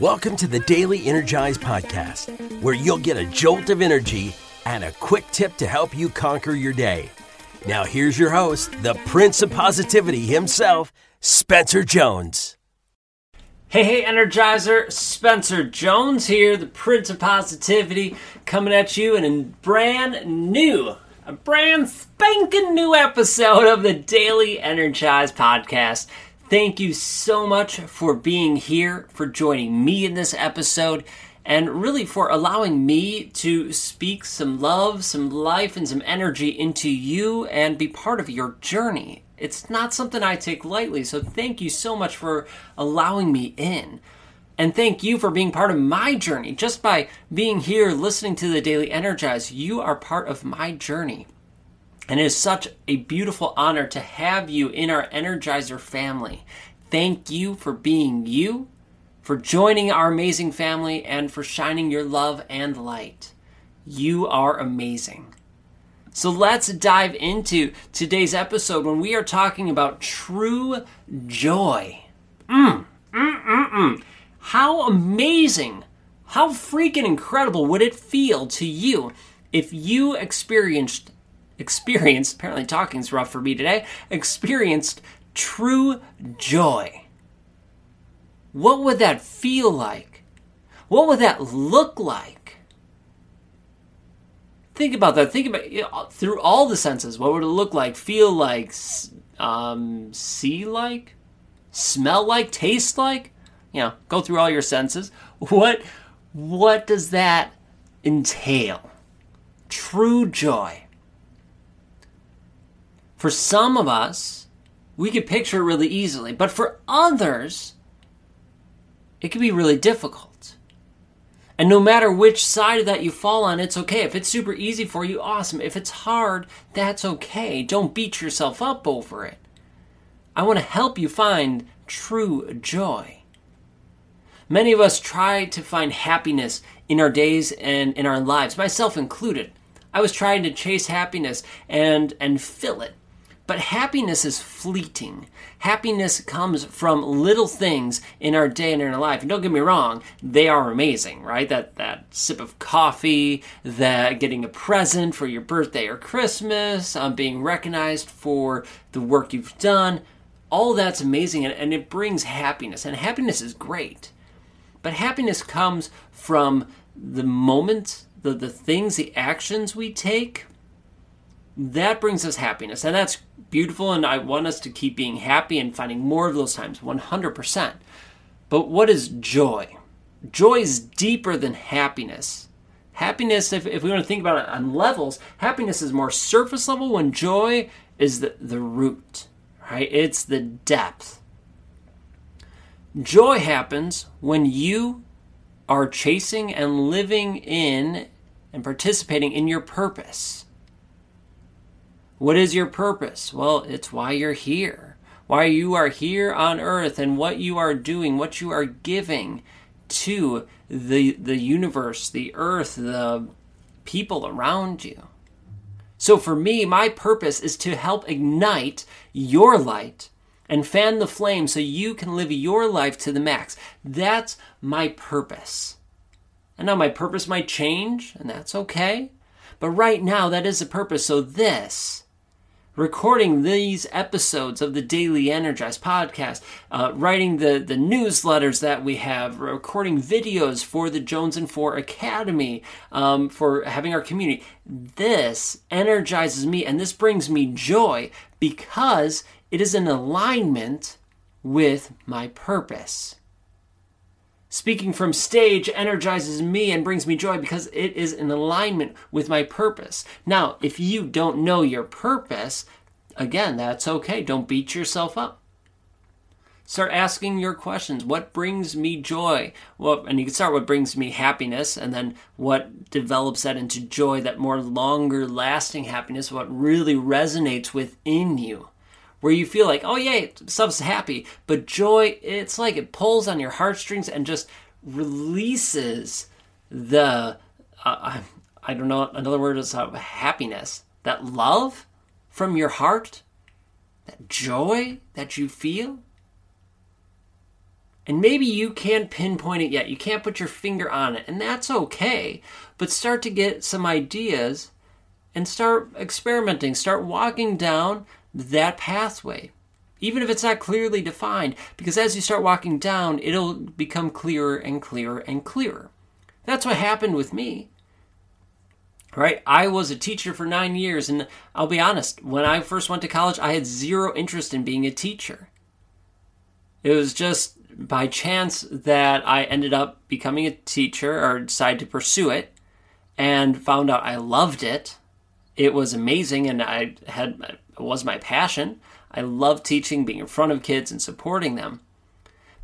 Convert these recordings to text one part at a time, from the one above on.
Welcome to the Daily Energize Podcast, where you'll get a jolt of energy and a quick tip to help you conquer your day. Now, here's your host, the Prince of Positivity himself, Spencer Jones. Hey, hey, Energizer, Spencer Jones here, the Prince of Positivity, coming at you in a brand new, a brand spanking new episode of the Daily Energize Podcast. Thank you so much for being here, for joining me in this episode, and really for allowing me to speak some love, some life, and some energy into you and be part of your journey. It's not something I take lightly, so thank you so much for allowing me in. And thank you for being part of my journey. Just by being here listening to the Daily Energize, you are part of my journey. And it is such a beautiful honor to have you in our Energizer family. Thank you for being you, for joining our amazing family, and for shining your love and light. You are amazing. So let's dive into today's episode when we are talking about true joy. Mm, mm, mm, mm. How amazing, how freaking incredible would it feel to you if you experienced experienced, apparently talking's rough for me today, experienced true joy. What would that feel like? What would that look like? Think about that. Think about you know, through all the senses. What would it look like? Feel like? Um, see like? Smell like? Taste like? You know, go through all your senses. What? What does that entail? True joy. For some of us, we could picture it really easily, but for others, it can be really difficult. And no matter which side of that you fall on, it's okay. If it's super easy for you, awesome. If it's hard, that's okay. Don't beat yourself up over it. I want to help you find true joy. Many of us try to find happiness in our days and in our lives, myself included. I was trying to chase happiness and and fill it but happiness is fleeting. Happiness comes from little things in our day and in our life. And don't get me wrong, they are amazing, right? That that sip of coffee, that getting a present for your birthday or Christmas, um, being recognized for the work you've done, all that's amazing and, and it brings happiness. And happiness is great. But happiness comes from the moments, the, the things, the actions we take that brings us happiness. And that's beautiful. And I want us to keep being happy and finding more of those times 100%. But what is joy? Joy is deeper than happiness. Happiness, if, if we want to think about it on levels, happiness is more surface level when joy is the, the root, right? It's the depth. Joy happens when you are chasing and living in and participating in your purpose. What is your purpose? Well, it's why you're here. Why you are here on earth and what you are doing, what you are giving to the the universe, the earth, the people around you. So for me, my purpose is to help ignite your light and fan the flame so you can live your life to the max. That's my purpose. And now my purpose might change, and that's okay. But right now, that is the purpose. So this recording these episodes of the Daily Energize podcast, uh, writing the, the newsletters that we have, recording videos for the Jones and Four Academy, um, for having our community. This energizes me and this brings me joy because it is in alignment with my purpose. Speaking from stage energizes me and brings me joy because it is in alignment with my purpose. Now, if you don't know your purpose, again, that's okay. Don't beat yourself up. Start asking your questions. What brings me joy? Well, and you can start what brings me happiness, and then what develops that into joy, that more longer lasting happiness, what really resonates within you where you feel like, oh yeah, stuff's happy, but joy, it's like it pulls on your heartstrings and just releases the, uh, I, I don't know, another word is uh, happiness, that love from your heart, that joy that you feel. And maybe you can't pinpoint it yet. You can't put your finger on it, and that's okay. But start to get some ideas and start experimenting. Start walking down that pathway, even if it's not clearly defined, because as you start walking down, it'll become clearer and clearer and clearer. That's what happened with me. Right? I was a teacher for nine years, and I'll be honest, when I first went to college, I had zero interest in being a teacher. It was just by chance that I ended up becoming a teacher or decided to pursue it and found out I loved it. It was amazing and I had it was my passion. I loved teaching, being in front of kids and supporting them.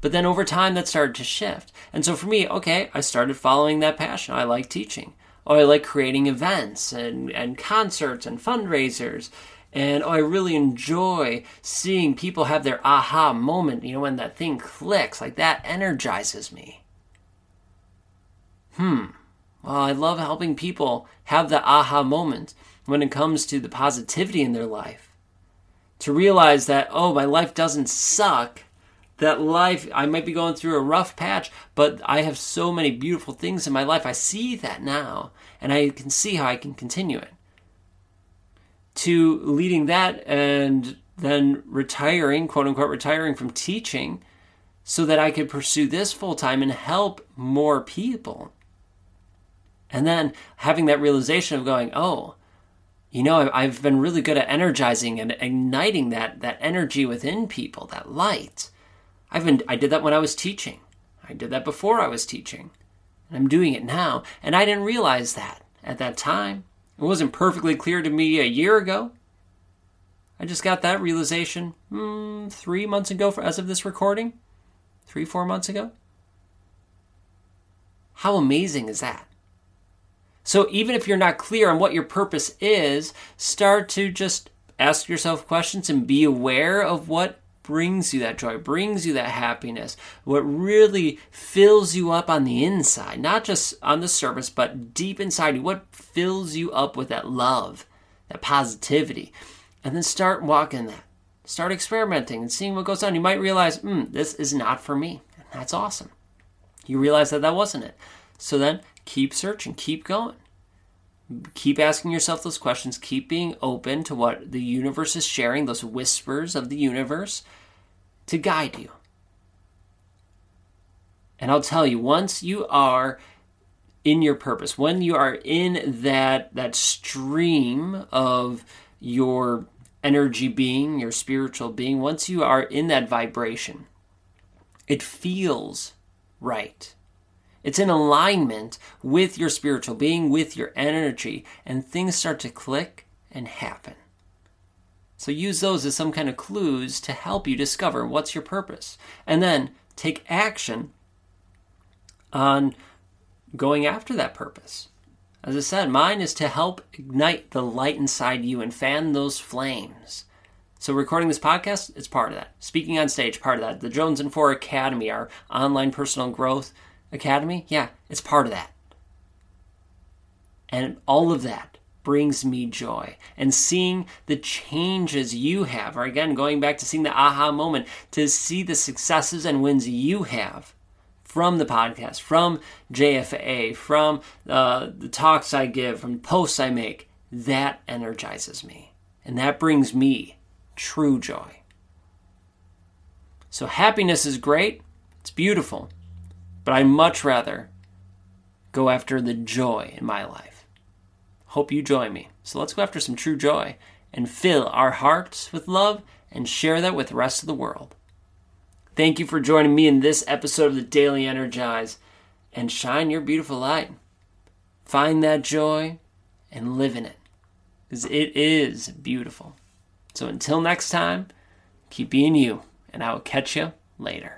But then over time that started to shift. And so for me, okay, I started following that passion. I like teaching. Oh, I like creating events and, and concerts and fundraisers and oh, I really enjoy seeing people have their aha moment, you know, when that thing clicks. Like that energizes me. Hmm. Well, I love helping people have the aha moment when it comes to the positivity in their life. To realize that, oh, my life doesn't suck. That life, I might be going through a rough patch, but I have so many beautiful things in my life. I see that now, and I can see how I can continue it to leading that and then retiring, quote unquote, retiring from teaching so that I could pursue this full time and help more people. And then having that realization of going, oh, you know, I've been really good at energizing and igniting that, that energy within people, that light. I've been, I did that when I was teaching. I did that before I was teaching. And I'm doing it now. And I didn't realize that at that time. It wasn't perfectly clear to me a year ago. I just got that realization hmm, three months ago, for, as of this recording. Three, four months ago. How amazing is that? So, even if you're not clear on what your purpose is, start to just ask yourself questions and be aware of what brings you that joy, brings you that happiness, what really fills you up on the inside, not just on the surface, but deep inside you, what fills you up with that love, that positivity. And then start walking that. Start experimenting and seeing what goes on. You might realize, hmm, this is not for me. And that's awesome. You realize that that wasn't it. So then keep searching, keep going keep asking yourself those questions keep being open to what the universe is sharing those whispers of the universe to guide you. And I'll tell you, once you are in your purpose, when you are in that that stream of your energy being, your spiritual being, once you are in that vibration, it feels right. It's in alignment with your spiritual being, with your energy, and things start to click and happen. So use those as some kind of clues to help you discover what's your purpose. And then take action on going after that purpose. As I said, mine is to help ignite the light inside you and fan those flames. So, recording this podcast, it's part of that. Speaking on stage, part of that. The Jones and Four Academy, our online personal growth academy, yeah, it's part of that. And all of that brings me joy. And seeing the changes you have, or again, going back to seeing the aha moment, to see the successes and wins you have from the podcast, from JFA, from uh, the talks I give, from the posts I make, that energizes me. And that brings me true joy. So, happiness is great, it's beautiful, but I much rather go after the joy in my life. Hope you join me. So let's go after some true joy and fill our hearts with love and share that with the rest of the world. Thank you for joining me in this episode of the Daily Energize and shine your beautiful light. Find that joy and live in it because it is beautiful. So until next time, keep being you, and I will catch you later.